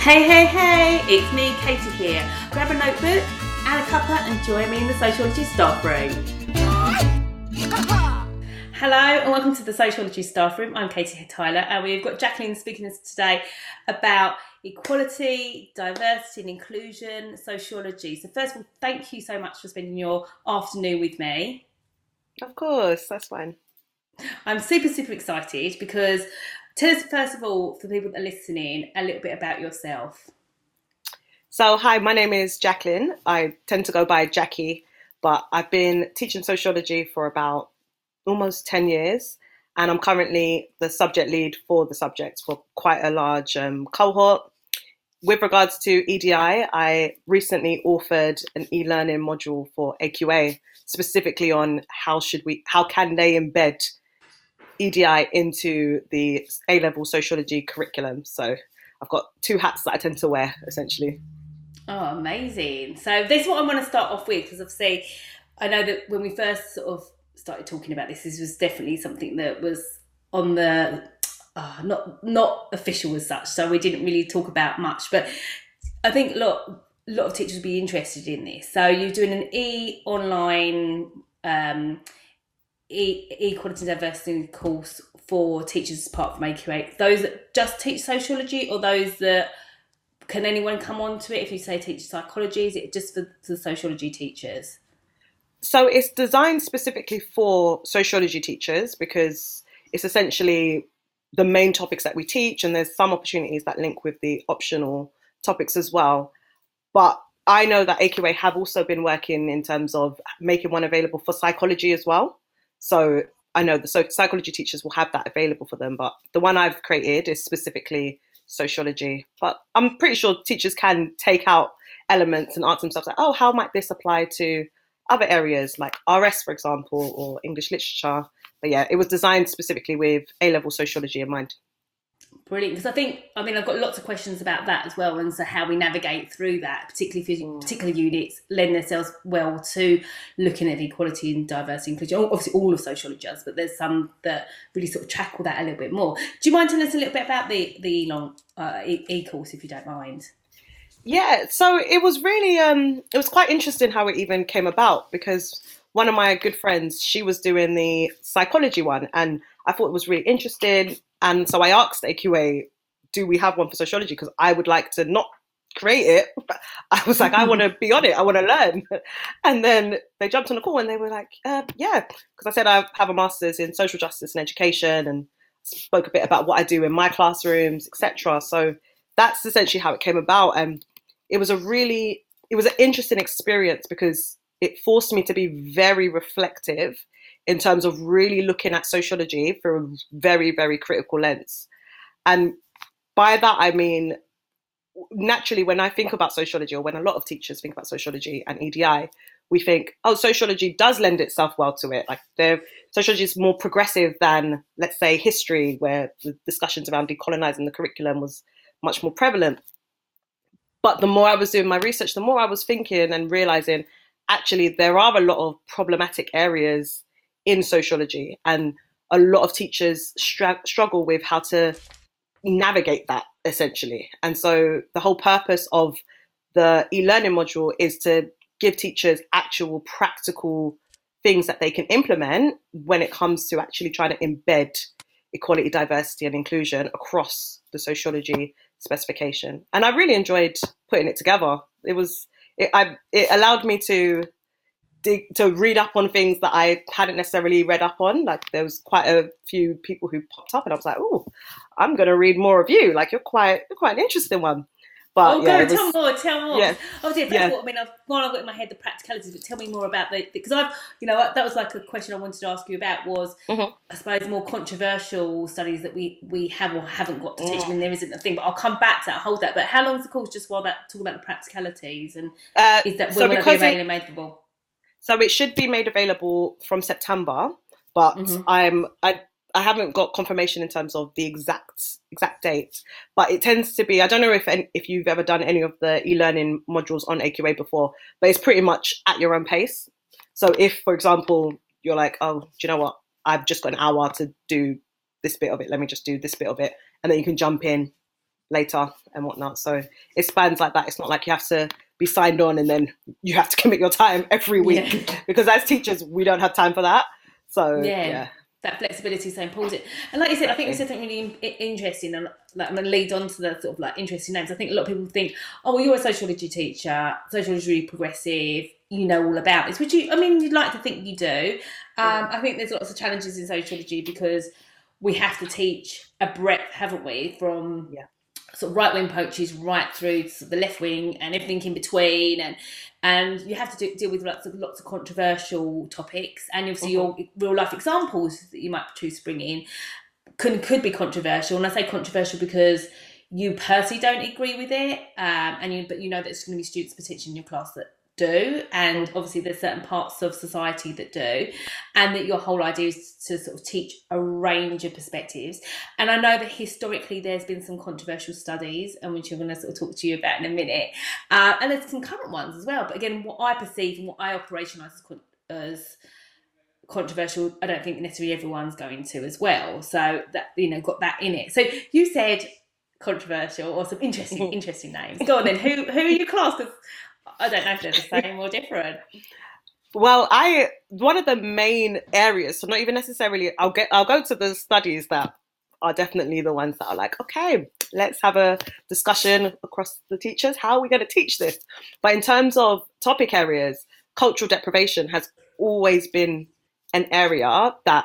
Hey, hey, hey, it's me, Katie here. Grab a notebook and a cuppa and join me in the Sociology staff room. Hello and welcome to the Sociology staff room. I'm Katie Tyler and we've got Jacquiline speaking to us today about equality, diversity and inclusion, sociology. So first of all, thank you so much for spending your afternoon with me. Of course, that's fine. I'm super, super excited because Tell us, first of all, for people that are listening, a little bit about yourself. So, hi, my name is Jacquiline. I tend to go by Jackie, but I've been teaching sociology for about almost 10 years. And I'm currently the subject lead for the subject for quite a large um, cohort. With regards to EDI, I recently authored an e-learning module for AQA, specifically on how should we, how can they embed EDI into the A level sociology curriculum. So I've got two hats that I tend to wear essentially. Oh, amazing. So this is what I want to start off with because obviously I know that when we first sort of started talking about this, this was definitely something that was on the uh, not not official as such. So we didn't really talk about much, but I think a lot a lot of teachers would be interested in this. So you're doing an e online um, equality and diversity course for teachers apart from AQA? Those that just teach sociology or those that can anyone come on to it if you say teach psychology? Is it just for the sociology teachers? So it's designed specifically for sociology teachers because it's essentially the main topics that we teach, and there's some opportunities that link with the optional topics as well. But I know that AQA have also been working in terms of making one available for psychology as well. So I know the psychology teachers will have that available for them, but the one I've created is specifically sociology. But I'm pretty sure teachers can take out elements and ask themselves like, oh, how might this apply to other areas like RS, for example, or English literature. But yeah, it was designed specifically with A level sociology in mind. Brilliant, because I think I mean I've got lots of questions about that as well, and so how we navigate through that, particularly if mm. particular units lend themselves well to looking at equality and diversity inclusion. Obviously, all of sociology does, but there's some that really sort of tackle that a little bit more. Do you mind telling us a little bit about the the long uh, e course, if you don't mind? Yeah, so it was really um, it was quite interesting how it even came about because one of my good friends she was doing the psychology one and I thought it was really interesting and so I asked AQA, do we have one for sociology? Because I would like to not create it. I was like, I want to be on it. I want to learn. And then they jumped on the call and they were like, uh, yeah. Because I said I have a master's in social justice and education and spoke a bit about what I do in my classrooms, etc. So that's essentially how it came about. And it was a really, it was an interesting experience because it forced me to be very reflective in terms of really looking at sociology through a very, very critical lens. And by that, I mean, naturally, when I think about sociology, or when a lot of teachers think about sociology and EDI, we think, oh, sociology does lend itself well to it. Like, sociology is more progressive than, let's say, history, where the discussions around decolonizing the curriculum was much more prevalent. But the more I was doing my research, the more I was thinking and realizing actually there are a lot of problematic areas in sociology, and a lot of teachers str- struggle with how to navigate that essentially. And so the whole purpose of the e-learning module is to give teachers actual practical things that they can implement when it comes to actually trying to embed equality, diversity, and inclusion across the sociology specification. And I really enjoyed putting it together. It was it, I, it allowed me to dig, to read up on things that I hadn't necessarily read up on. Like there was quite a few people who popped up, and I was like, "Oh, I'm going to read more of you. Like you're quite you're quite an interesting one." But oh, yeah, go was, tell more, tell more. Yeah, oh, yeah. What, I mean, I've, while I've got in my head the practicalities, but tell me more about the because I've, you know, that was like a question I wanted to ask you about was, mm-hmm. I suppose, more controversial studies that we we have or haven't got to teach. Mm. I mean, there isn't a thing, but I'll come back to that. Hold that. But how long is the course? Just while that talk about the practicalities and uh, is that when so will it be available? So it should be made available from September, but mm-hmm. I'm I I haven't got confirmation in terms of the exact exact date, but it tends to be. I don't know if if you've ever done any of the e-learning modules on AQA before, but it's pretty much at your own pace. So if, for example, you're like, oh, do you know what? I've just got an hour to do this bit of it. Let me just do this bit of it, and then you can jump in later and whatnot. So it spans like that. It's not like you have to be signed on and then you have to commit your time every week Yeah. because as teachers we don't have time for that. So Yeah. yeah, that flexibility is so important. And like you said, I think you said something really interesting, and like I'm going to lead on to the sort of like interesting names. I think a lot of people think, oh, well, you're a sociology teacher, sociology is really progressive, you know all about this, which you, I mean, you'd like to think you do. Um, I think there's lots of challenges in sociology because we have to teach a breadth, haven't we, from Yeah. Sort of right wing poaches right through to sort of the left wing and everything in between, and and you have to do, deal with lots of lots of controversial topics, and obviously your real life examples that you might choose to bring in could could be controversial, and I say controversial because you personally don't agree with it, um, and you but you know that it's going to be students potentially in your class that do, and obviously there's certain parts of society that do, and that your whole idea is to sort of teach a range of perspectives. And I know that historically there's been some controversial studies, and which I'm going to sort of talk to you about in a minute, uh, and there's some current ones as well. But again, what I perceive and what I operationalise as, con- as controversial, I don't think necessarily everyone's going to as well. So that you know got that in it. So you said controversial or some interesting interesting names. Go on then. Who who are you class? Because I don't know if they're the same or different. Well, I one of the main areas, so not even necessarily. I'll get. I'll go to the studies that are definitely the ones that are like, okay, let's have a discussion across the teachers. How are we going to teach this? But in terms of topic areas, cultural deprivation has always been an area that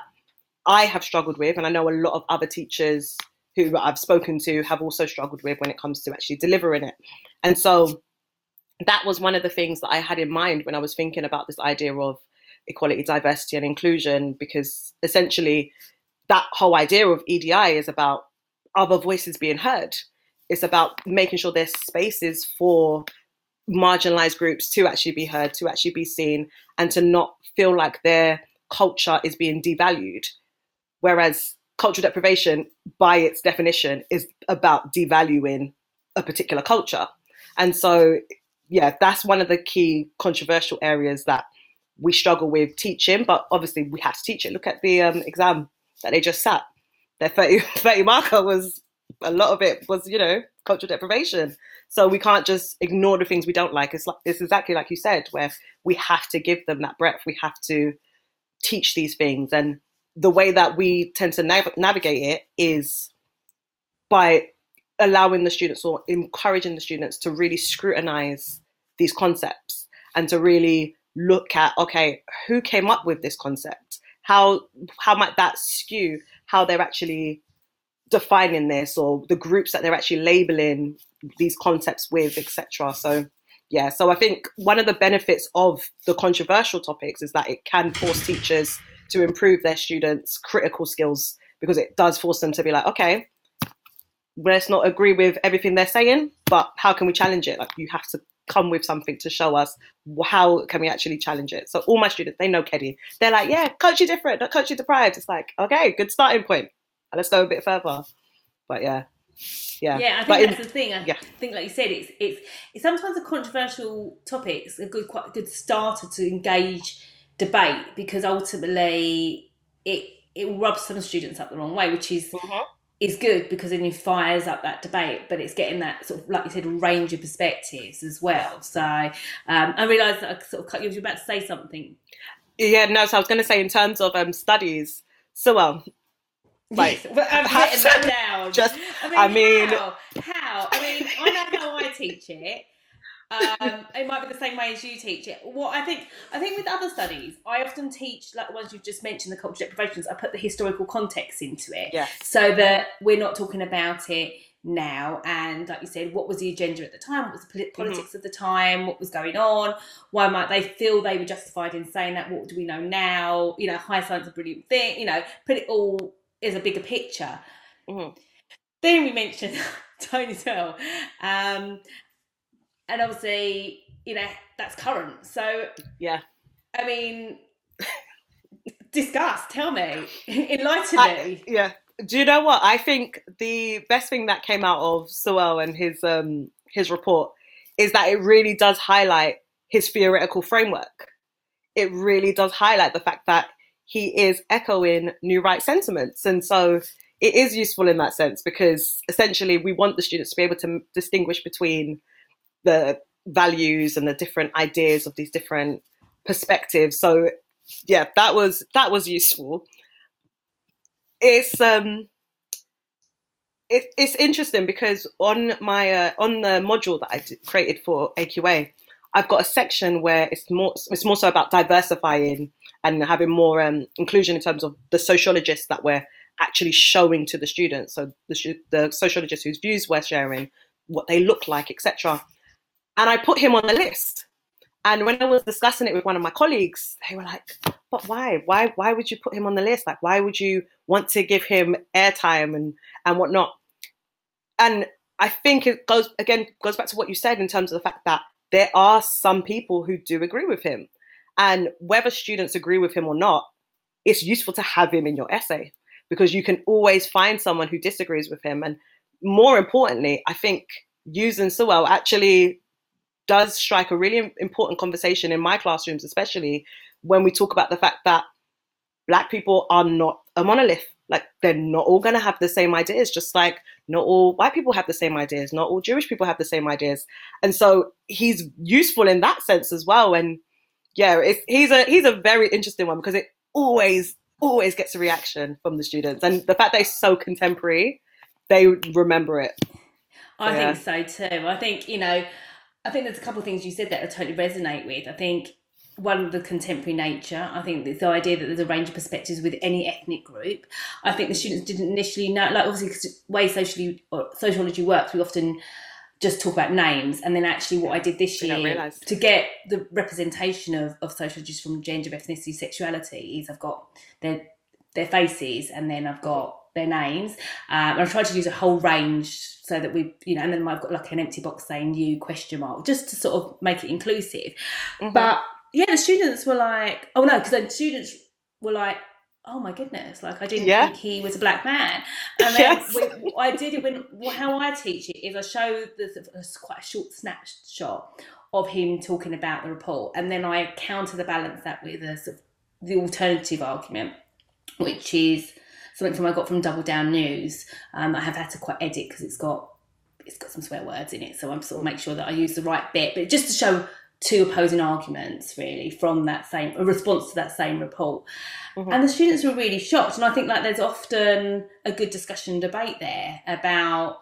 I have struggled with, and I know a lot of other teachers who I've spoken to have also struggled with when it comes to actually delivering it. And so that was one of the things that I had in mind when I was thinking about this idea of equality, diversity, and inclusion, because essentially that whole idea of EDI is about other voices being heard. It's about making sure there's spaces for marginalized groups to actually be heard, to actually be seen, and to not feel like their culture is being devalued. Whereas cultural deprivation, by its definition, is about devaluing a particular culture. And so yeah, that's one of the key controversial areas that we struggle with teaching, but obviously we have to teach it. Look at the um, exam that they just sat. Their 30, 30 marker was, a lot of it was, you know, cultural deprivation. So we can't just ignore the things we don't like. It's, like, it's exactly like you said, where we have to give them that breadth. We have to teach these things. And the way that we tend to nav- navigate it is by allowing the students or encouraging the students to really scrutinize these concepts and to really look at okay who came up with this concept? How how might that skew how they're actually defining this or the groups that they're actually labeling these concepts with etc so yeah so i think one of the benefits of the controversial topics is that it can force teachers to improve their students critical skills because it does force them to be like okay let's not agree with everything they're saying, but how can we challenge it? Like you have to come with something to show us how can we actually challenge it. So all my students, they know Keddie. They're like, yeah, culture different, not culture deprived. It's like, okay, good starting point. Let's go a bit further. But yeah, yeah, Yeah, I think but that's in- the thing. I yeah. think, like you said, it's it's it's sometimes a controversial topics a good quite a good starter to engage debate because ultimately it it rubs some students up the wrong way, which is Mhm. Is good because then it fires up that debate, but it's getting that sort of like you said range of perspectives as well. So um, I realised that I sort of cut you. You were about to say something. yeah. No, so I was going to say in terms of um, studies. So well, Like, Yes, well, I've have written that down. just I mean, I mean- how? How? I mean, I know how I teach it. Um, it might be the same way as you teach it. What I think, I think with other studies, I often teach like the ones you've just mentioned, the cultural deprivations. I put the historical context into it, so that we're not talking about it now. And like you said, what was the agenda at the time? What was the polit- politics of the time? What was going on? Why might they feel they were justified in saying that? What do we know now? You know, hindsight's a brilliant thing. You know, put it all as a bigger picture. Mhm. Then we mentioned Tony as well. Um, and obviously, you know, that's current. So, yeah. I mean, discuss, tell me, enlighten I- me. Yeah. Do you know what? I think the best thing that came out of Sewell and his um his report is that it really does highlight his theoretical framework. It really does highlight the fact that he is echoing new right sentiments. And so it is useful in that sense because essentially we want the students to be able to distinguish between the values and the different ideas of these different perspectives. So yeah, that was that was useful. It's um it, it's interesting because on my uh, on the module that I created for AQA, I've got a section where it's more it's more so about diversifying and having more um, inclusion in terms of the sociologists that we're actually showing to the students. So the, the sociologists whose views we're sharing, what they look like, etc. And I put him on the list. And when I was discussing it with one of my colleagues, they were like, "But why? Why? Why would you put him on the list? Like, why would you want to give him airtime and and whatnot?" And I think it goes again goes back to what you said in terms of the fact that there are some people who do agree with him, and whether students agree with him or not, it's useful to have him in your essay because you can always find someone who disagrees with him. And more importantly, I think using Sewell actually does strike a really important conversation in my classrooms, especially when we talk about the fact that black people are not a monolith. Like they're not all going to have the same ideas, just like not all white people have the same ideas, not all Jewish people have the same ideas. And so he's useful in that sense as well. And yeah, he's a he's a very interesting one because it always always gets a reaction from the students, and the fact they're so contemporary, they remember it. I yeah. think so too. I think you know I think there's a couple of things you said that I totally resonate with. I think one of the contemporary nature. I think the idea that there's a range of perspectives with any ethnic group. I think the students didn't initially know, like obviously, because way socially or sociology works, we often just talk about names, and then actually, what I did this year to get the representation of of sociologists from gender, ethnicity, sexuality is I've got their their faces, and then I've got their names. Um, and I tried to use a whole range so that we, you know, and then I've got like an empty box saying you question mark, just to sort of make it inclusive. Mm-hmm. But yeah, the students were like, oh no, because then students were like, oh my goodness, like I didn't yeah. think he was a black man. And then yes. we, I did it when how I teach it is I show the quite a short snapshot of him talking about the report, and then I counter the balance that with a sort of the alternative argument, which is something from I got from Double Down News. Um, I have had to quite edit because it's got it's got some swear words in it, so I'm sort of make sure that I use the right bit. But just to show two opposing arguments really from that same a response to that same report mm-hmm. and the students were really shocked and i think like there's often a good discussion debate there about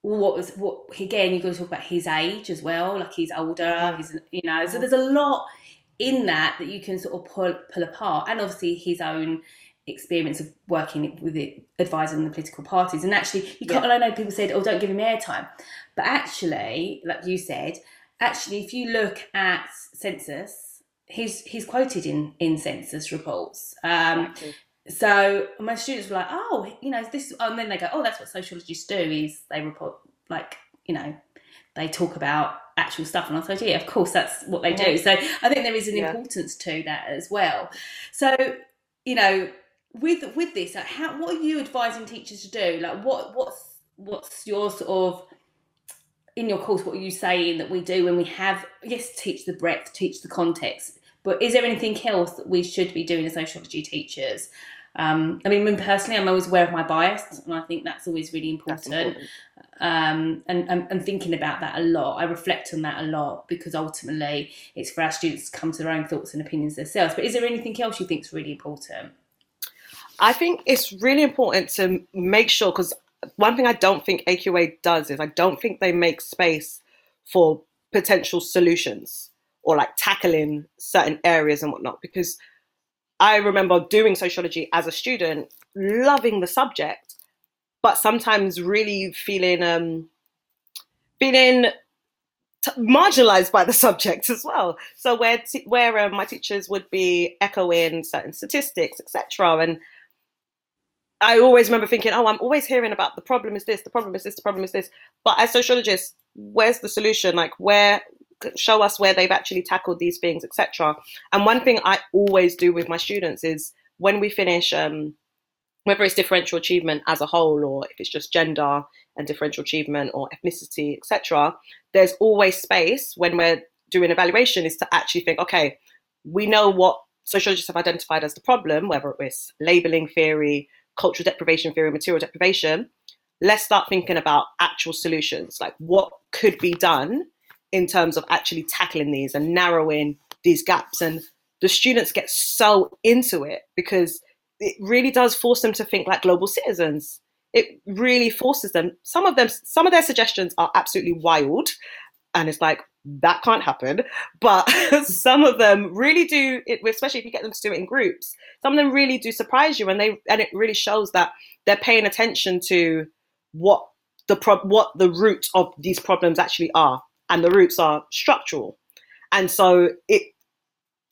what was what again you've got to talk about his age as well like he's older mm-hmm. he's you know so there's a lot in that that you can sort of pull pull apart and obviously his own experience of working with it, advising the political parties. And actually, you can't. Yeah. I know people said, "Oh, don't give him airtime," but actually, like you said, actually, if you look at census, he's he's quoted in in census reports. Um, exactly. So my students were like, "Oh, you know, this," and then they go, "Oh, that's what sociologists do is they report like you know." They talk about actual stuff, and I thought, yeah, of course, that's what they do. So I think there is an yeah. importance to that as well. So you know, with with this, like how what are you advising teachers to do? Like what what's what's your sort of in your course, what are you saying that we do when we have yes, teach the breadth, teach the context, but is there anything else that we should be doing as sociology teachers? Um, I mean, personally, I'm always aware of my bias, and I think that's always really important. important. Um, and, I'm thinking about that a lot. I reflect on that a lot because ultimately it's for our students to come to their own thoughts and opinions themselves. But is there anything else you think is really important? I think it's really important to make sure because one thing I don't think AQA does is I don't think they make space for potential solutions or like tackling certain areas and whatnot. Because I remember doing sociology as a student, loving the subject, but sometimes really feeling um, feeling marginalized by the subject as well. So where t- where uh, my teachers would be echoing certain statistics, etc., and I always remember thinking, oh, I'm always hearing about the problem is this, the problem is this, the problem is this. But as sociologists, where's the solution? Like, where, show us where they've actually tackled these things, etc. And one thing I always do with my students is when we finish, um, whether it's differential achievement as a whole, or if it's just gender and differential achievement or ethnicity, etc., there's always space when we're doing evaluation is to actually think, okay, we know what sociologists have identified as the problem, whether it's labeling theory, cultural deprivation theory, material deprivation, let's start thinking about actual solutions, like what could be done in terms of actually tackling these and narrowing these gaps. And the students get so into it because it really does force them to think like global citizens. It really forces them. Some of them, some of their suggestions are absolutely wild, and it's like that can't happen. But some of them really do. It, especially if you get them to do it in groups, some of them really do surprise you, and they and it really shows that they're paying attention to what the pro- what the root of these problems actually are, and the roots are structural, and so it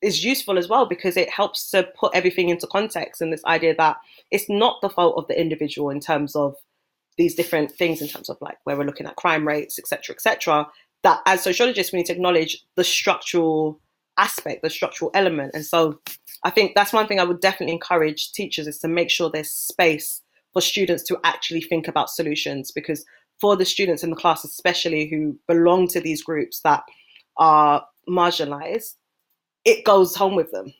is useful as well because it helps to put everything into context and this idea that it's not the fault of the individual in terms of these different things in terms of like where we're looking at crime rates etc etc that as sociologists we need to acknowledge the structural aspect the structural element. And so i think that's one thing i would definitely encourage teachers is to make sure there's space for students to actually think about solutions. Because for the students in the class especially who belong to these groups that are marginalized it goes home with them.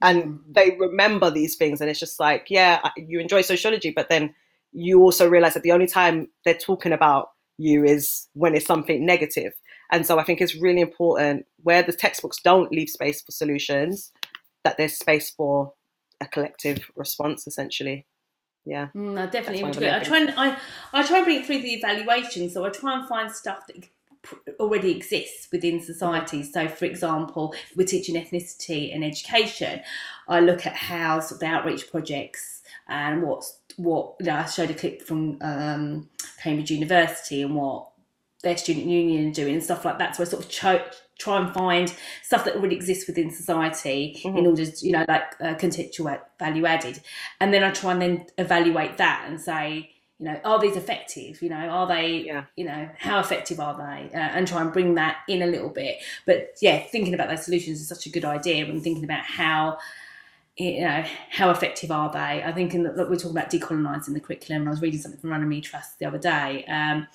And mm. they remember these things. And it's just like yeah you enjoy sociology but then you also realize that the only time they're talking about you is when it's something negative and so i think it's really important where the textbooks don't leave space for solutions that there's space for a collective response essentially yeah mm, I definitely. I try and I, I try and bring it through the evaluation so I try and find stuff that already exists within society. So, for example, we're teaching ethnicity and education. I look at how sort of the outreach projects and what's what you know, I showed a clip from um, Cambridge University and what their student union are doing and stuff like that. So I sort of cho- try and find stuff that already exists within society mm-hmm. in order to, you know, like uh, contextual value added. And then I try and then evaluate that and say, you know, are these effective? You know, are they, yeah. you know, how effective are they? Uh, and try and bring that in a little bit. But yeah, thinking about those solutions is such a good idea and thinking about how, you know, how effective are they? I think in the, we're talking about decolonising the curriculum. I was reading something from Runnymede Trust the other day. Um,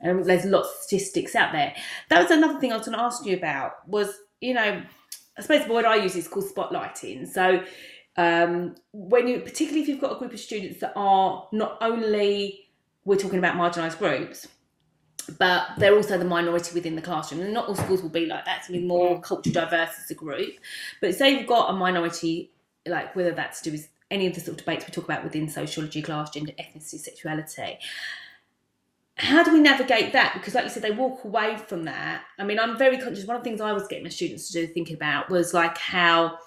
and there's lots of statistics out there. That was another thing I was going to ask you about was, you know, I suppose the word I use is called spotlighting. So um, when you, particularly if you've got a group of students that are not only we're talking about marginalised groups, but they're also the minority within the classroom. And not all schools will be like that. It's be more culture diverse as a group. But say you've got a minority, like whether that's to do with any of the sort of debates we talk about within sociology, class, gender, ethnicity, sexuality. How do we navigate that? Because, like you said, they walk away from that. I mean, I'm very conscious. One of the things I was getting my students to do, thinking about, was like how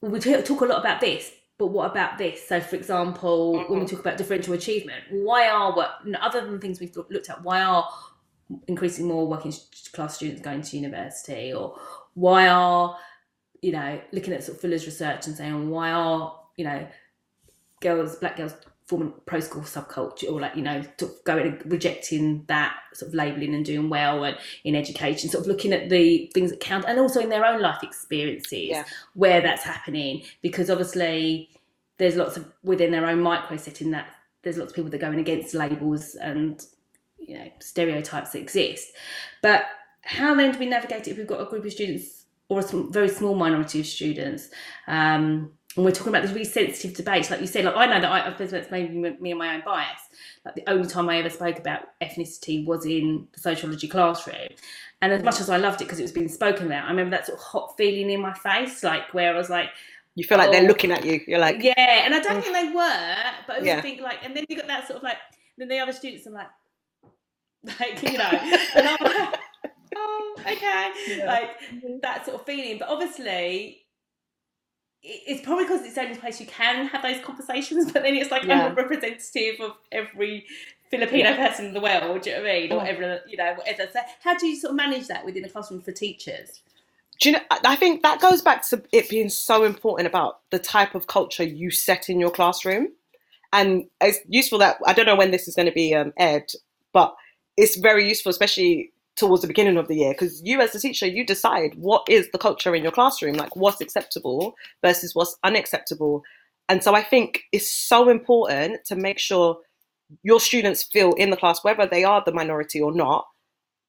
we talk a lot about this, but what about this? So, for example, mm-hmm. when we mm-hmm. talk about differential achievement, why are what other than things we've looked at, why are increasing more working class students going to university, or why are you know looking at sort of Fuller's research and saying why are you know girls, black girls forming pro school subculture or like you know sort of going rejecting that sort of labeling and doing well and in education sort of looking at the things that count and also in their own life experiences yeah. where that's happening because obviously there's lots of within their own micro setting that there's lots of people that are going against labels and you know stereotypes that exist but how then do we navigate it if we've got a group of students or a very small minority of students um, and we're talking about this really sensitive debate, like you said, like I know that I, that's maybe me and my own bias. Like the only time I ever spoke about ethnicity was in the sociology classroom. And as much as I loved it because it was being spoken about, I remember that sort of hot feeling in my face, like where I was like, you feel like oh, they're looking at you. You're like, yeah, and I don't think they were, but I yeah. think like, and then you got that sort of like, then the other students are like, like you know, and I'm like, oh, okay, yeah. like that sort of feeling. But obviously, it's probably because it's the only place you can have those conversations, but then it's like yeah. I'm a representative of every Filipino yeah. person in the world. Do you know what I mean? Or every, you know, whatever. So, how do you sort of manage that within a classroom for teachers? Do you know? I think that goes back to it being so important about the type of culture you set in your classroom, and it's useful that I don't know when this is going to be um, aired, but it's very useful, especially towards the beginning of the year because you as a teacher you decide what is the culture in your classroom like what's acceptable versus what's unacceptable. And so i think it's so important to make sure your students feel in the class whether they are the minority or not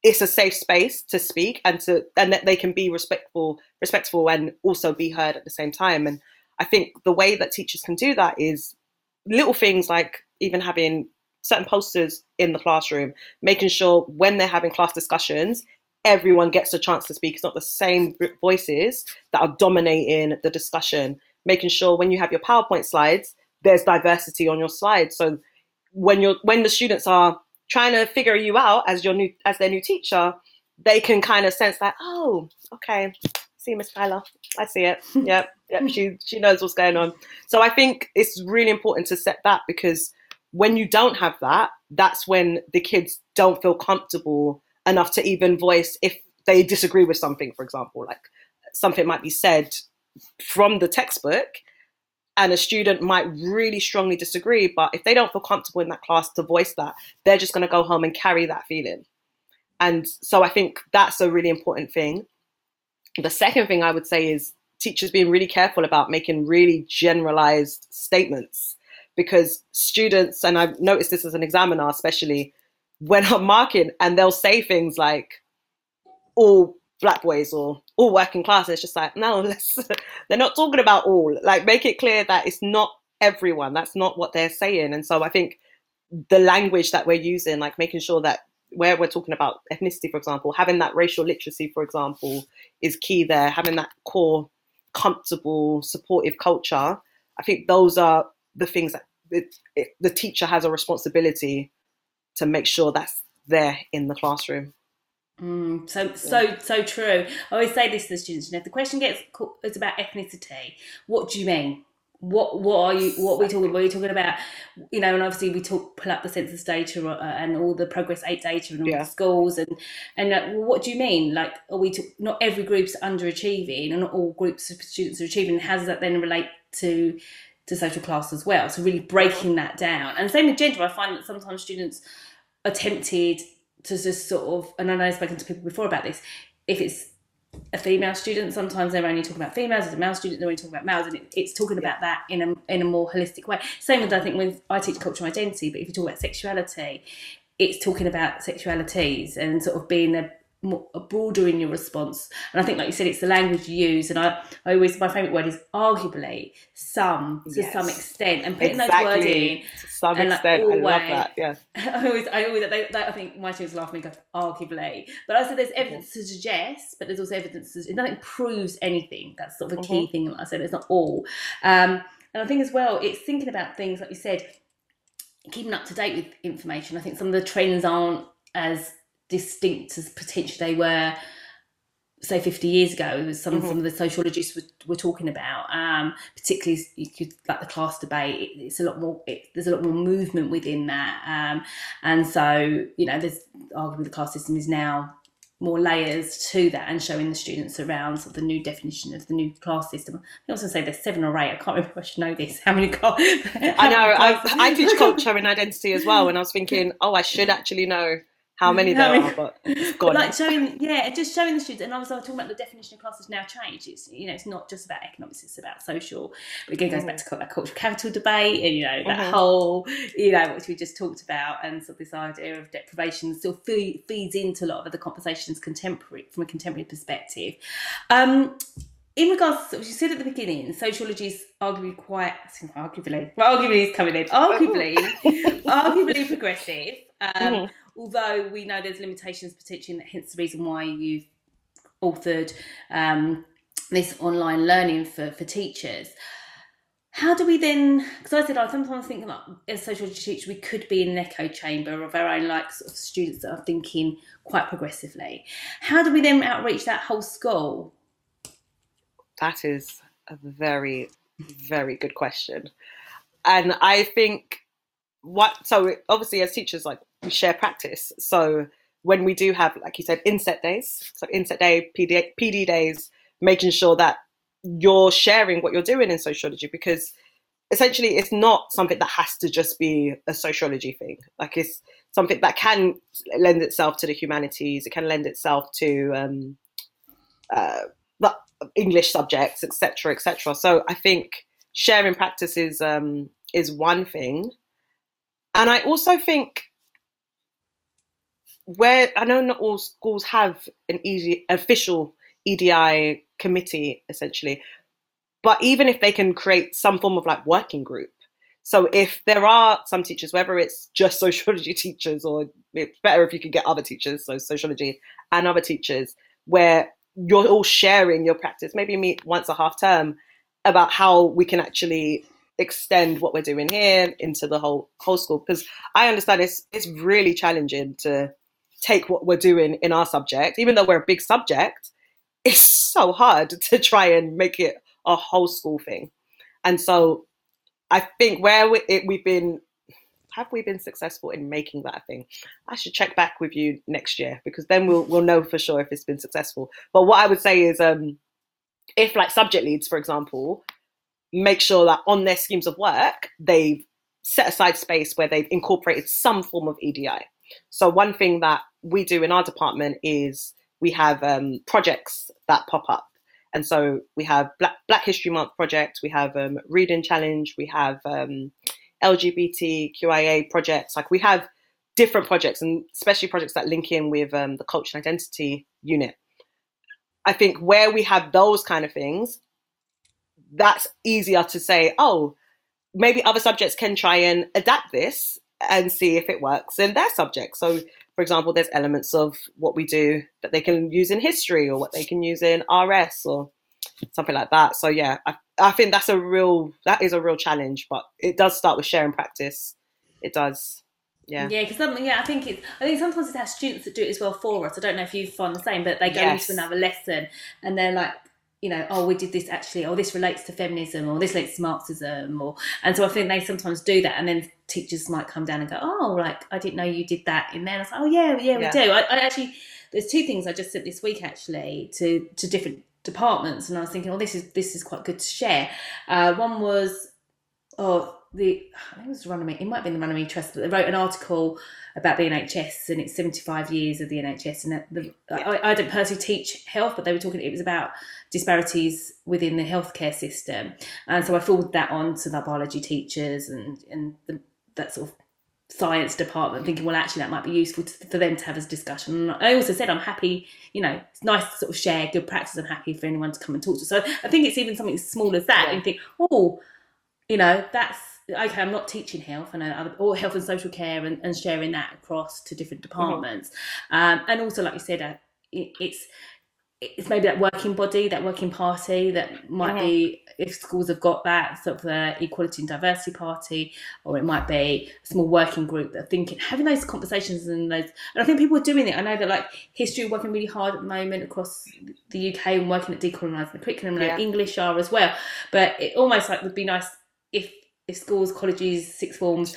it's a safe space to speak and to and that they can be respectful respectful and also be heard at the same time. And i think the way that teachers can do that is little things like even having certain posters in the classroom, making sure when they're having class discussions, everyone gets a chance to speak. It's not the same voices that are dominating the discussion. Making sure when you have your PowerPoint slides, there's diversity on your slides. So when you're when the students are trying to figure you out as your new as their new teacher, they can kind of sense that, oh, okay, see Miss Tyler, I see it. Yep, yep, she she knows what's going on. So I think it's really important to set that because when you don't have that, that's when the kids don't feel comfortable enough to even voice if they disagree with something, for example, like something might be said from the textbook and a student might really strongly disagree, but if they don't feel comfortable in that class to voice that, they're just going to go home and carry that feeling. And so I think that's a really important thing. The second thing I would say is teachers being really careful about making really generalized statements because students, and I've noticed this as an examiner especially, when I'm marking and they'll say things like all black boys or all working class, it's just like, no, they're not talking about all. Like make it clear that it's not everyone. That's not what they're saying. And so I think the language that we're using, like making sure that where we're talking about ethnicity, for example, having that racial literacy, for example, is key there. Having that core, comfortable, supportive culture. I think those are the things that it, it, the teacher has a responsibility to make sure that's there in the classroom. Mm, so so so true. I always say this to the students. You know, if the question gets it's about ethnicity, what do you mean? What what are you? What are we talking? What are you talking about? You know, and obviously we talk pull up the census data uh, and all the progress eight data and all yeah. the schools and and uh, well, what do you mean? Like, are we to, not every group's underachieving and not all groups of students are achieving? How does that then relate to to social class as well. So really breaking that down. And same with gender, I find that sometimes students are tempted to just sort of, and I know I've spoken to people before about this, if it's a female student, sometimes they're only talking about females. As a male student, they're only talking about males, and it, it's talking about that in a in a more holistic way. Same with I think with I teach cultural identity, but if you talk about sexuality, it's talking about sexualities and sort of being a more, broader in your response. And I think, like you said, it's the language you use. And I, I always, my favourite word is arguably, some to yes. some extent, and putting exactly. those words in. To some extent, like, always, I love that. Yeah. I always, I always, they, they, I think my students laugh at me and go, arguably. But I said there's evidence mm-hmm. to suggest, but there's also evidence to, nothing proves anything. That's sort of a key mm-hmm. thing. Like I said, it's not all. Um, and I think as well, it's thinking about things like you said, keeping up to date with information. I think some of the trends aren't as distinct as potentially they were say 50 years ago it was some, mm-hmm. some of the sociologists were, were talking about um, particularly you could like the class debate it, it's a lot more it, there's a lot more movement within that um, and so you know there's arguably the class system is now more layers to that and showing the students around sort of the new definition of the new class system. I also say there's seven or eight. I can't remember. I should know this. How many? Class, I know. I, I teach culture and identity as well, and I was thinking, oh, I should actually know how many there are, but. But like showing, yeah, just showing the students. And obviously, I'm talking about the definition of class has now changed. It's you know, it's not just about economics; it's about social. But again, goes back to that cultural capital debate, and you know that mm-hmm. whole, you know, which we just talked about, and sort of this idea of deprivation still feed, feeds into a lot of the conversations contemporary from a contemporary perspective. Um, in regards, to, what you said at the beginning, sociology is arguably quite, arguably, well, arguably is coming in, arguably, arguably progressive. Um, mm-hmm although we know there's limitations potentially, hence the reason why you've authored um, this online learning for, for teachers. How do we then? Because I said I sometimes think like as social teachers we could be in an echo chamber of our own like sort of students that are thinking quite progressively. How do we then outreach that whole school? That is a very, very good question, and I think what so obviously as teachers like share practice. So when we do have, like you said, inset days, so inset day, PD, PD days, making sure that you're sharing what you're doing in sociology because essentially it's not something that has to just be a sociology thing. Like it's something that can lend itself to the humanities. It can lend itself to um, uh, the English subjects, etc., etc. So I think sharing practice is um, is one thing, and I also think where I know not all schools have an easy official EDI committee essentially, but even if they can create some form of like working group So if there are some teachers, whether it's just sociology teachers or it's better if you can get other teachers, so sociology and other teachers, where you're all sharing your practice, maybe meet once a half term about how we can actually extend what we're doing here into the whole whole school because I understand it's it's really challenging to take what we're doing in our subject, even though we're a big subject, it's so hard to try and make it a whole school thing. And so I think where we, it, we've been, have we been successful in making that thing? I should check back with you next year because then we'll we'll know for sure if it's been successful. But what I would say is, um, if like subject leads, for example, make sure that on their schemes of work they've set aside space where they've incorporated some form of EDI. So one thing that we do in our department is we have um, projects that pop up. And so we have Black, Black History Month project, we have um, Reading Challenge, we have um, LGBTQIA projects. Like we have different projects, and especially projects that link in with um, the culture and identity unit. I think where we have those kind of things, that's easier to say, oh, maybe other subjects can try and adapt this and see if it works in their subject. So, for example, there's elements of what we do that they can use in history or what they can use in RS or something like that. So, yeah, I, I think that's a real that is a real challenge, but it does start with sharing practice. It does. Yeah. Yeah, because something. Yeah, I think it's I think sometimes it's our students that do it as well for us. I don't know if you find the same, but they go yes. into another lesson and they're like, you know, oh, we did this actually, oh, this relates to feminism, or this relates to Marxism, or and so I think they sometimes do that, and then teachers might come down and go, oh, like I didn't know you did that in there. And I was like, oh yeah, yeah, we yeah. do. I, I, actually, there's two things I just said this week actually to to different departments, and I was thinking, oh, this is this is quite good to share. Uh, one was, oh, the I think it was Runnymede, it might have been the Runnymede Trust, but they wrote an article about the NHS and it's 75 years of the NHS. And the, I, I, don't personally teach health, but they were talking, it was about disparities within the healthcare system. And so I forwarded that on to the biology teachers and, and the, that sort of science department thinking well actually that might be useful to, for them to have as discussion and i also said i'm happy you know it's nice to sort of share good practice i'm happy for anyone to come and talk to so i think it's even something as small as that yeah. and you think oh you know that's okay, I'm not teaching health, and other, or health and social care, and, and sharing that across to different mm-hmm. departments, mm-hmm. um, and also like you said, uh, it, it's it's maybe that working body, that working party that might mm-hmm. be if schools have got that sort of the equality and diversity party, or it might be a small working group that are thinking having those conversations and those. And I think people are doing it. I know that like history working really hard at the moment across the UK and working at decolonising the curriculum, and English are as well. But it almost like would be nice if schools, colleges, sixth forms,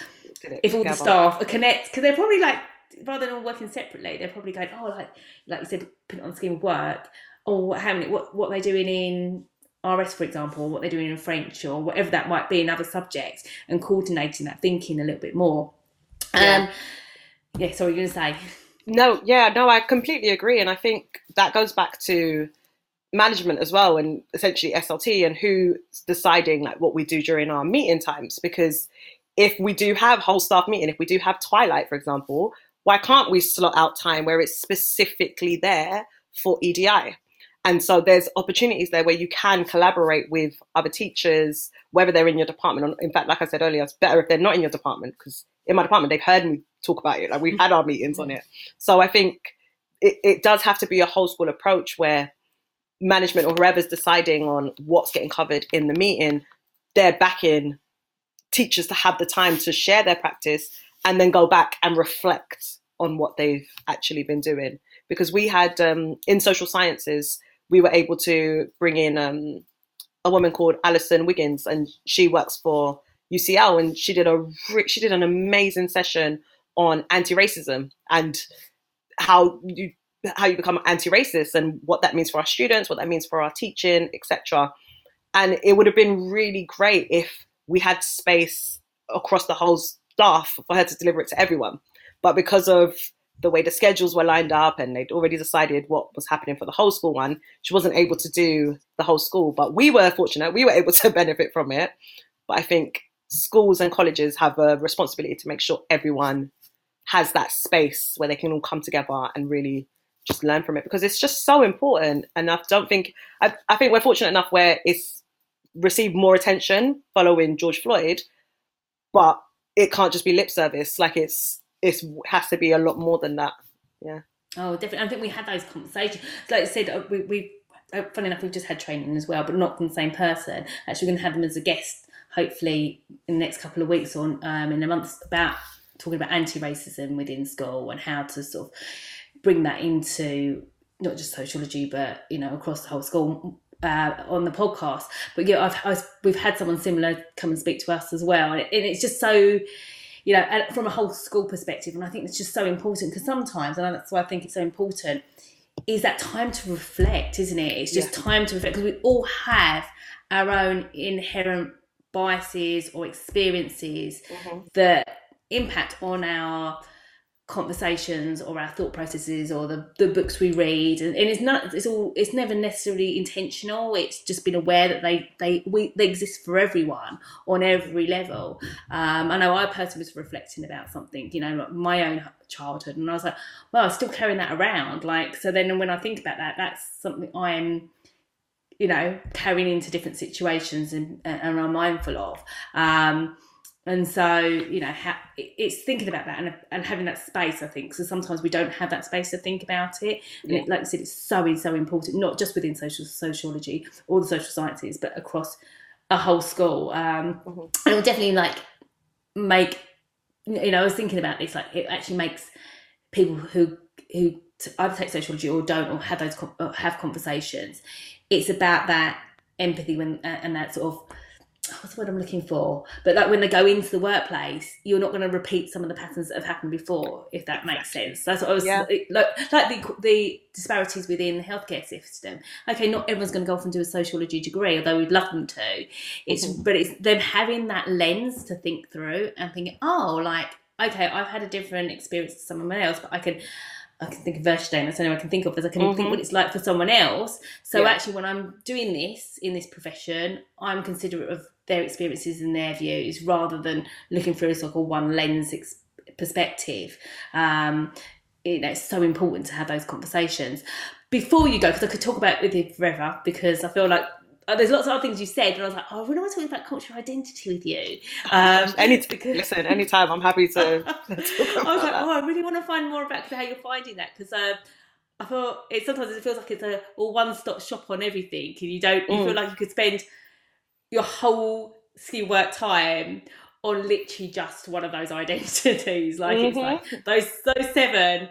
if all the staff are connect, because they're probably like rather than all working separately, they're probably going, oh, like like you said, put it on scheme of work, or how many what what they're doing in RS, for example, what they're doing in French or whatever that might be in other subjects, and coordinating that thinking a little bit more. Yeah. Um, yeah. Sorry, you're gonna say. No, yeah, no, I completely agree, and I think that goes back to management as well and essentially SLT and who's deciding like what we do during our meeting times because if we do have whole staff meeting if we do have twilight for example why can't we slot out time where it's specifically there for EDI and so there's opportunities there where you can collaborate with other teachers whether they're in your department or in fact like I said earlier it's better if they're not in your department because in my department they've heard me talk about it. Like we've mm. had our meetings on it. So I think it, it does have to be a whole school approach where management or whoever's deciding on what's getting covered in the meeting, they're backing teachers to have the time to share their practice and then go back and reflect on what they've actually been doing. Because we had um, in social sciences, we were able to bring in um, a woman called Alison Wiggins, and she works for UCL, and she did a she did an amazing session on anti-racism and how you how you become anti-racist and what that means for our students, what that means for our teaching, etc. And it would have been really great if we had space across the whole staff for her to deliver it to everyone. But because of the way the schedules were lined up and they'd already decided what was happening for the whole school one, she wasn't able to do the whole school. But we were fortunate, we were able to benefit from it. But I think schools and colleges have a responsibility to make sure everyone has that space where they can all come together and really just learn from it because it's just so important. And I don't think I, I think we're fortunate enough where it's received more attention following George Floyd, but it can't just be lip service. Like it's it's has to be a lot more than that. Yeah. Oh, definitely. I think we had those conversations. Like I said, uh, we, we uh, funny enough, we've just had training as well, but not from the same person. Actually, we're going to have them as a guest, hopefully, in the next couple of weeks or um, in a month, about talking about anti-racism within school and how to sort of bring that into not just sociology, but you know, across the whole school uh, on the podcast. But yeah, I've, I've, we've had someone similar come and speak to us as well, and, it, and it's just so you know, from a whole school perspective. And I think it's just so important because sometimes, and that's why I think it's so important, is that time to reflect, isn't it? It's just yeah. time to reflect because we all have our own inherent biases or experiences mm-hmm. that impact on our conversations or our thought processes or the, the books we read. And, and, it's not it's all it's never necessarily intentional. It's just been aware that they they we, they exist for everyone on every level. Um, i know i personally was reflecting about something you know my own childhood and i was like well i'm still carrying that around. Like so then when i think about that that's something i'm you know carrying into different situations and and i'm mindful of. Um, and so you know ha- it's thinking about that and, and having that space i think so sometimes we don't have that space to think about it and yeah. it, like i said it's so so important not just within social sociology or the social sciences but across a whole school um, mm-hmm. and it will definitely like make you know i was thinking about this like it actually makes people who who either take sociology or don't or have those have conversations it's about that empathy when and that sort of what's the word I'm looking for? But like when they go into the workplace, you're not going to repeat some of the patterns that have happened before, if that makes sense. That's what I was yeah. like, like the the disparities within the healthcare system. Okay, not everyone's going to go off and do a sociology degree, although we'd love them to. It's mm-hmm. but it's them having that lens to think through and thinking, oh, like okay, I've had a different experience to someone else, but I can I can think of Verstehen, that's the only I can think of, as I can mm-hmm. think what it's like for someone else. So yeah. actually, when I'm doing this in this profession, I'm considerate of their experiences and their views rather than looking through a sort of one lens ex- perspective. Um, you know, it's so important to have those conversations before you go because I could talk about it with you forever because I feel like uh, there's lots of other things you said, and I was like, oh, I really want to talk about cultural identity with you. Um, Any because... listen, anytime, I'm happy to. I was like, oh, I really want to find more about how you're finding that because uh, I thought it sometimes it feels like it's a, a one-stop shop on everything, and you don't you mm. feel like you could spend your whole ski work time on literally just one of those identities. Like mm-hmm. it's like those those seven.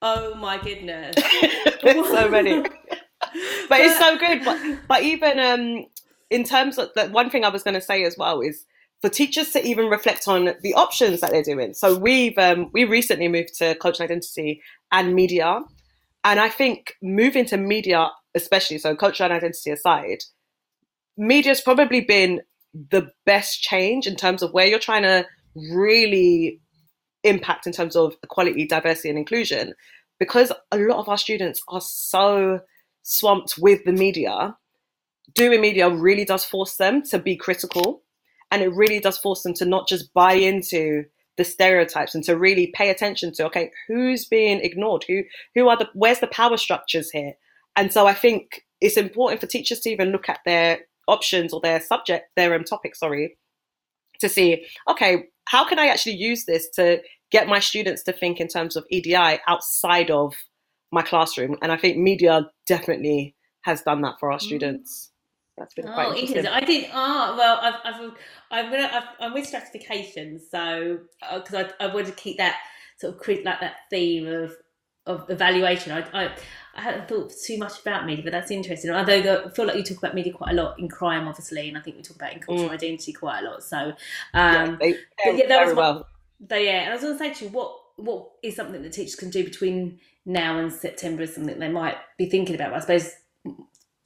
Oh my goodness, so many but it's so good. But, but even um, in terms of the one thing I was going to say as well is for teachers to even reflect on the options that they're doing. So we've um, we recently moved to cultural identity and media, and I think moving to media, especially so cultural identity aside, media's probably been the best change in terms of where you're trying to really impact in terms of equality, diversity, and inclusion, because a lot of our students are so swamped with the media, doing media really does force them to be critical. And it really does force them to not just buy into the stereotypes and to really pay attention to, okay, who's being ignored? Who who are the where's the power structures here? And so I think it's important for teachers to even look at their options or their subject, their um, topic, sorry, to see, okay, how can I actually use this to get my students to think in terms of EDI outside of my classroom. And I think media definitely has done that for our mm. students. That's been quite oh, interesting. I did. Oh, well, I've, I've, I'm gonna. i am with stratification, so because uh, I, I want to keep that sort of like that theme of of evaluation. I, I, I hadn't thought too much about media, but that's interesting. Although I feel like you talk about media quite a lot in crime, obviously, and I think we talk about in cultural mm. identity quite a lot. So, um, yeah, they, yeah, that was well. They, yeah, and I was going to say to you, what what is something that teachers can do between now and September is something they might be thinking about. I suppose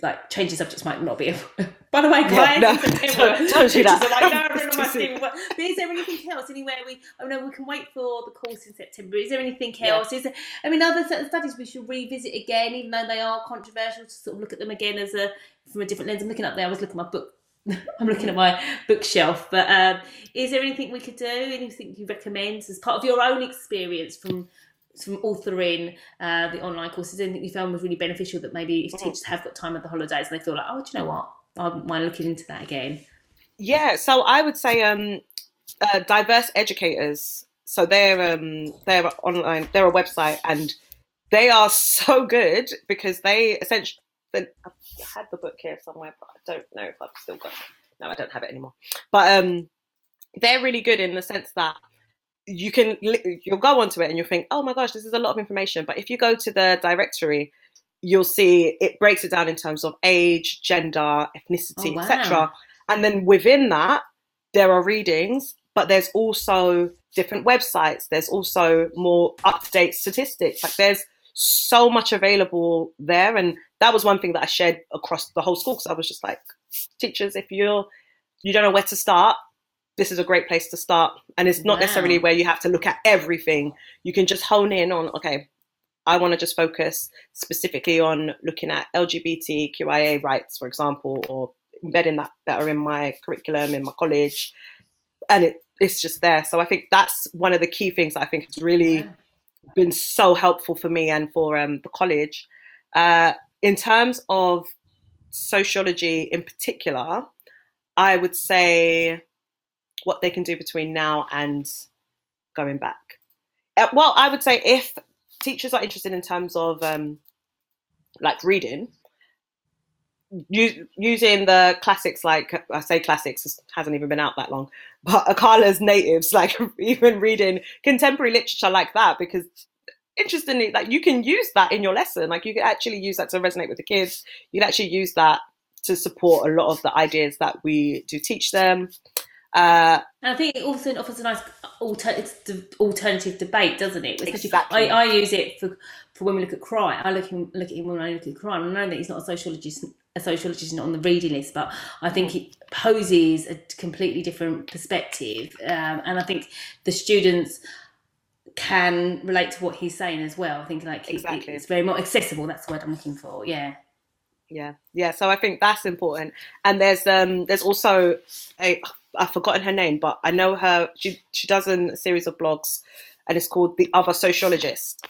like changing subjects might not be. A, by the way, guys, yeah, no, don't, don't do that. Like, no, but, but is there anything else? Anywhere we? Oh no, we can wait for the course in September. Is there anything else? Yeah. Is there? I mean, other certain studies we should revisit again, even though they are controversial. To sort of look at them again as a from a different lens. I'm looking up there. I was looking at my book. I'm looking at my bookshelf. But um, is there anything we could do? Anything you recommend as part of your own experience from from authoring uh, the online courses, anything you found was really beneficial that maybe if mm. teachers have got time at the holidays and they feel like, oh, do you know what? I wouldn't mind looking into that again. Yeah, so I would say um, uh, diverse educators. So they're um, they're online. They're a website, and they are so good because they essentially. I had the book here somewhere, but I don't know if I've still got it. No, I don't have it anymore. But um, they're really good in the sense that you can you'll go onto it and you'll think, oh my gosh, this is a lot of information. But if you go to the directory, you'll see it breaks it down in terms of age, gender, ethnicity, Oh, wow. etc. And then within that, there are readings, but there's also different websites. There's also more up to date statistics. Like there's so much available there, and that was one thing that I shared across the whole school because I was just like, teachers, if you're you don't know where to start, this is a great place to start. And it's not Wow. necessarily where you have to look at everything. You can just hone in on, okay, I want to just focus specifically on looking at LGBTQIA rights, for example, or embedding that better in my curriculum in my college. And it, it's just there. So I think that's one of the key things I think has really Wow. been so helpful for me and for um, the college. Uh, in terms of sociology in particular, I would say what they can do between now and going back. Uh, well, I would say if teachers are interested in terms of um, like reading, u- using the classics like I say classics hasn't even been out that long, but Akala's natives, like even reading contemporary literature like that, because interestingly, like you can use that in your lesson. Like you can actually use that to resonate with the kids. You can actually use that to support a lot of the ideas that we do teach them. Uh, And I think it also offers a nice alter- alternative debate, doesn't it? Especially- Exactly. I, I use it for, for when we look at crime. I look, in, look at him when I look at crime. I know that he's not a sociologist. A sociologist is not on the reading list, but I think it poses a completely different perspective, um, and I think the students can relate to what he's saying as well. I think like it- Exactly. it's very more accessible. That's the word I'm looking for. Yeah. yeah, yeah. So I think that's important. And there's um there's also a I've forgotten her name, but I know her. She she does a series of blogs, and it's called The Other Sociologist.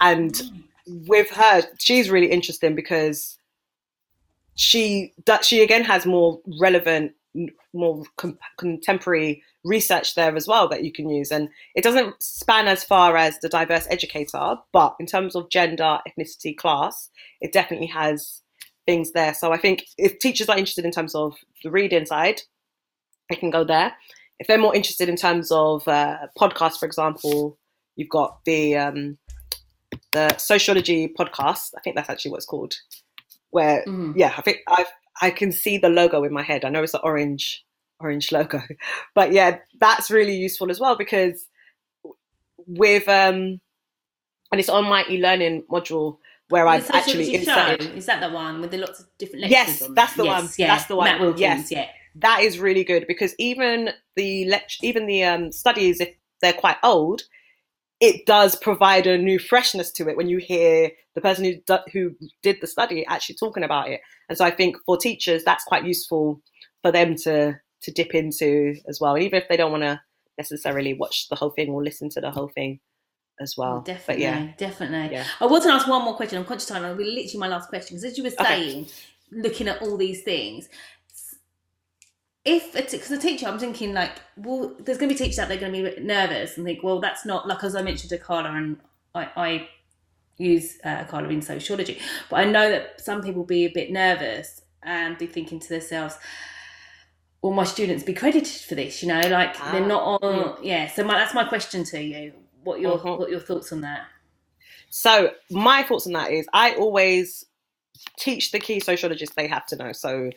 And with her, she's really interesting because she that she again has more relevant, more com- contemporary research there as well that you can use, and it doesn't span as far as the diverse educator, but in terms of gender, ethnicity, class, it definitely has things there. So I think if teachers are interested in terms of the reading side, they can go there. If they're more interested in terms of uh, podcasts, for example, you've got the um, the sociology podcast. I think that's actually what it's called. Where Mhm. yeah, I think I I can see the logo in my head. I know it's an orange orange logo, but yeah, that's really useful as well because with um, and it's on my e-learning module where I've actually inserted. show, is that the one with the lots of different lectures? Yes, on that's the Yes, one. Yeah. That's the one. Matt Wilkins. Yes. Yeah. That is really good because even the lect- even the um, studies, if they're quite old, it does provide a new freshness to it when you hear the person who do- who did the study actually talking about it. And so I think for teachers, that's quite useful for them to to dip into as well, even if they don't want to necessarily watch the whole thing or listen to the whole thing as well. But definitely, yeah, definitely. Yeah. I want to ask one more question. I'm conscious of time. It'll be literally my last question because as you were Okay. saying, looking at all these things, if because a teacher, I'm thinking like, well, there's going to be teachers out there going to be nervous and think, well, that's not like as I mentioned to Akala and I, I use uh, Akala in sociology, but I know that some people be a bit nervous and be thinking to themselves. Will my students be credited for this? You know, like they're Ah, not on. Yeah, so my, that's my question to you. What your Mhm. what your thoughts on that? So my thoughts on that is I always teach the key sociologists they have to know. So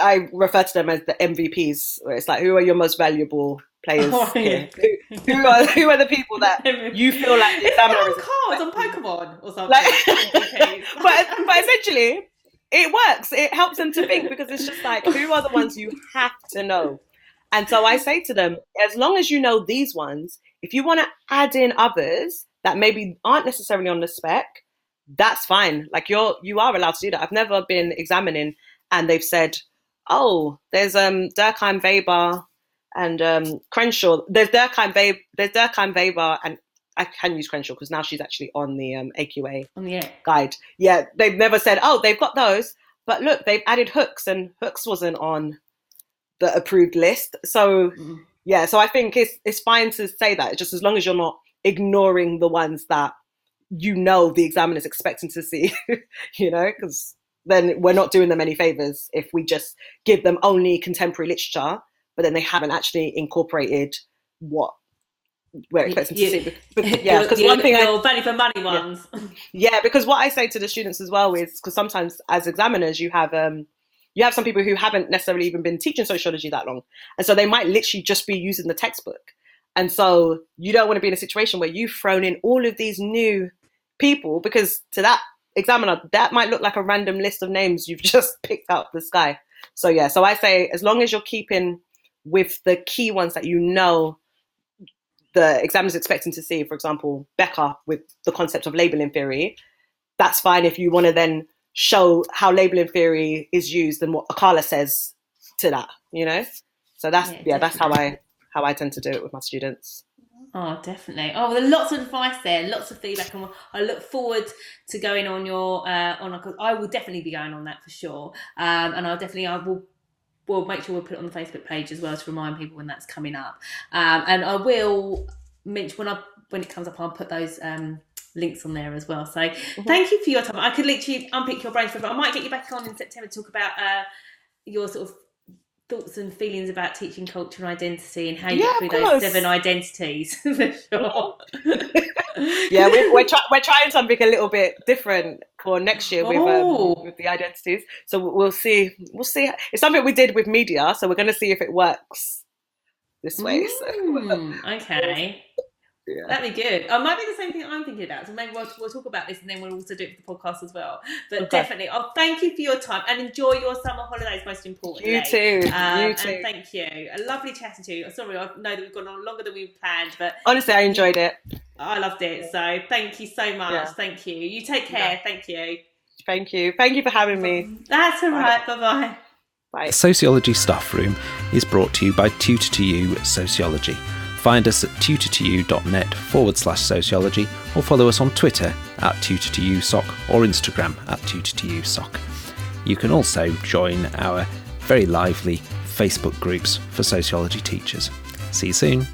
I refer to them as the MVPs. Where it's like who are your most valuable players Oh, yeah. Who, who are who are the people that you feel like the It's not on cards on Pokemon or something. Like- but but essentially it works. It helps them to think because it's just like who are the ones you have to know. And so I say to them, as long as you know these ones, if you want to add in others that maybe aren't necessarily on the spec, that's fine. Like you're you are allowed to do that. I've never been examining and they've said, oh, there's um Durkheim Weber and um Crenshaw. There's Durkheim Weber, there's Durkheim Weber and I can use Crenshaw because now she's actually on the um, AQA On the guide. Yeah, they've never said, oh, they've got those, but look, they've added hooks, and hooks wasn't on the approved list. So Mm. yeah, so I think it's it's fine to say that, just as long as you're not ignoring the ones that you know the examiner's expecting to see, you know, because then we're not doing them any favors if we just give them only contemporary literature, but then they haven't actually incorporated what we're expecting You- to see. Yeah, because one thing I, value for money ones. yeah, because what I say to the students as well is because sometimes as examiners you have um you have some people who haven't necessarily even been teaching sociology that long, and so they might literally just be using the textbook, and so you don't want to be in a situation where you've thrown in all of these new people because to that examiner that might look like a random list of names you've just picked out of the sky. So yeah, so I say as long as you're keeping with the key ones that you know the examiner's expecting to see, for example, Becker with the concept of labeling theory, that's fine if you want to then show how labeling theory is used and what Akala says to that, you know? So that's Yeah, yeah, that's how. I how I tend to do it with my students. Oh, definitely. Oh, well, lots of advice there, lots of feedback, and I look forward to going on your uh, on. a- I will definitely be going on that for sure, um, and I'll definitely I will. We'll make sure we'll put it on the Facebook page as well to remind people when that's coming up. Um, and I will mention when I when it comes up, I'll put those um, links on there as well. So thank you for your time. I could literally unpick your brain for, but I might get you back on in September to talk about uh, your sort of thoughts and feelings about teaching culture and identity and how you Yeah, get through those seven identities for sure. Yeah, we're we're, try- we're trying something a little bit different for next year with Oh. um, with the identities. So we'll see. We'll see. It's something we did with media, so we're going to see if it works this way. So, Mm, okay. Yeah. That'd be good. It might be the same thing I'm thinking about. So maybe we'll, we'll talk about this and then we'll also do it for the podcast as well. But Okay. definitely, oh, thank you for your time and enjoy your summer holidays, most importantly. You too. Um, you And too. thank you. A lovely chatting to you. Sorry, I know that we've gone on longer than we planned, but Honestly, I enjoyed it. I loved it. So thank you so much. Yeah. Thank you. You take care. Thank you. Thank you. Thank you for having me. That's all right. Bye bye. Bye. Sociology Staff Room is brought to you by tutor2u Sociology. Find us at tutor2u.net forward slash sociology or follow us on Twitter at tutor2usoc or Instagram at tutor2usoc. You can also join our very lively Facebook groups for sociology teachers. See you soon.